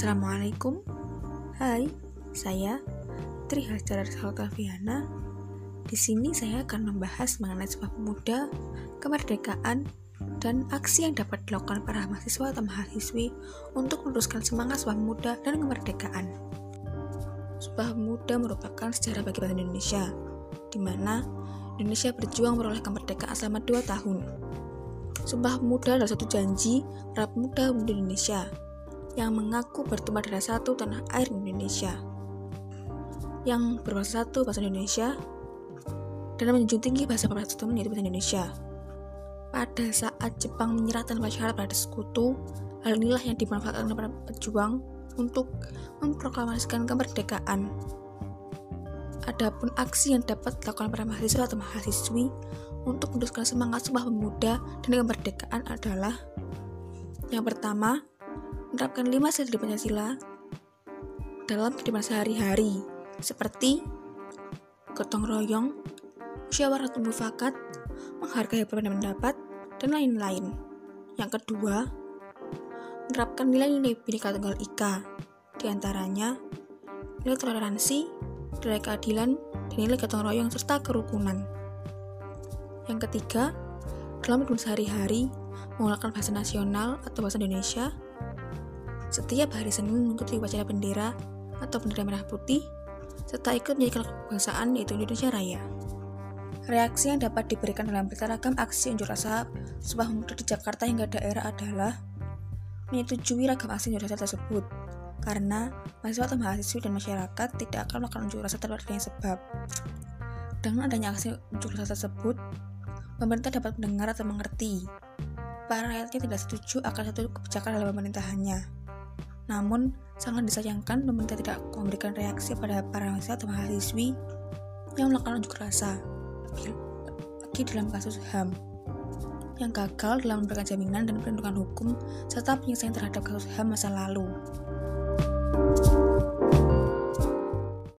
Assalamualaikum Hai, saya Tri Hajar Salkaviana Di sini saya akan membahas mengenai sebuah pemuda, kemerdekaan, dan aksi yang dapat dilakukan para mahasiswa atau mahasiswi untuk meneruskan semangat sebuah pemuda dan kemerdekaan. Sebuah pemuda merupakan sejarah bagi bangsa Indonesia, di mana Indonesia berjuang memperoleh kemerdekaan selama dua tahun. Sumpah Pemuda adalah satu janji para pemuda Indonesia yang mengaku bertumpah darah satu tanah air Indonesia yang berbahasa satu bahasa Indonesia dan menjunjung tinggi bahasa persatuan yaitu bahasa Indonesia. Pada saat Jepang menyerah tanpa syarat pada sekutu, hal inilah yang dimanfaatkan para pejuang untuk memproklamasikan kemerdekaan. Adapun aksi yang dapat dilakukan para mahasiswa atau mahasiswi untuk meneruskan semangat sebuah pemuda dan kemerdekaan adalah yang pertama, menerapkan lima sila Pancasila dalam kehidupan sehari-hari seperti gotong royong, musyawarah mufakat, menghargai perbedaan pendapat, dan lain-lain. Yang kedua, menerapkan nilai-nilai Bhinneka Tunggal Ika, di antaranya nilai toleransi, nilai keadilan, dan nilai gotong royong serta kerukunan. Yang ketiga, dalam hidup sehari-hari, menggunakan bahasa nasional atau bahasa Indonesia. Setiap hari Senin mengikuti upacara bendera atau bendera merah putih, serta ikut menjadi kebangsaan yaitu Indonesia Raya. Reaksi yang dapat diberikan dalam beragam aksi unjuk rasa sebuah pemuda di Jakarta hingga daerah adalah menyetujui ragam aksi unjuk rasa tersebut, karena mahasiswa atau mahasiswi dan masyarakat tidak akan melakukan unjuk rasa tanpa adanya sebab. Dengan adanya aksi unjuk rasa tersebut, pemerintah dapat mendengar atau mengerti. Para rakyatnya tidak setuju akan satu kebijakan dalam pemerintahannya. Namun, sangat disayangkan pemerintah tidak memberikan reaksi pada para mahasiswa atau mahasiswi yang melakukan unjuk rasa, bagi dalam kasus HAM, yang gagal dalam memberikan jaminan dan perlindungan hukum serta penyelesaian terhadap kasus HAM masa lalu.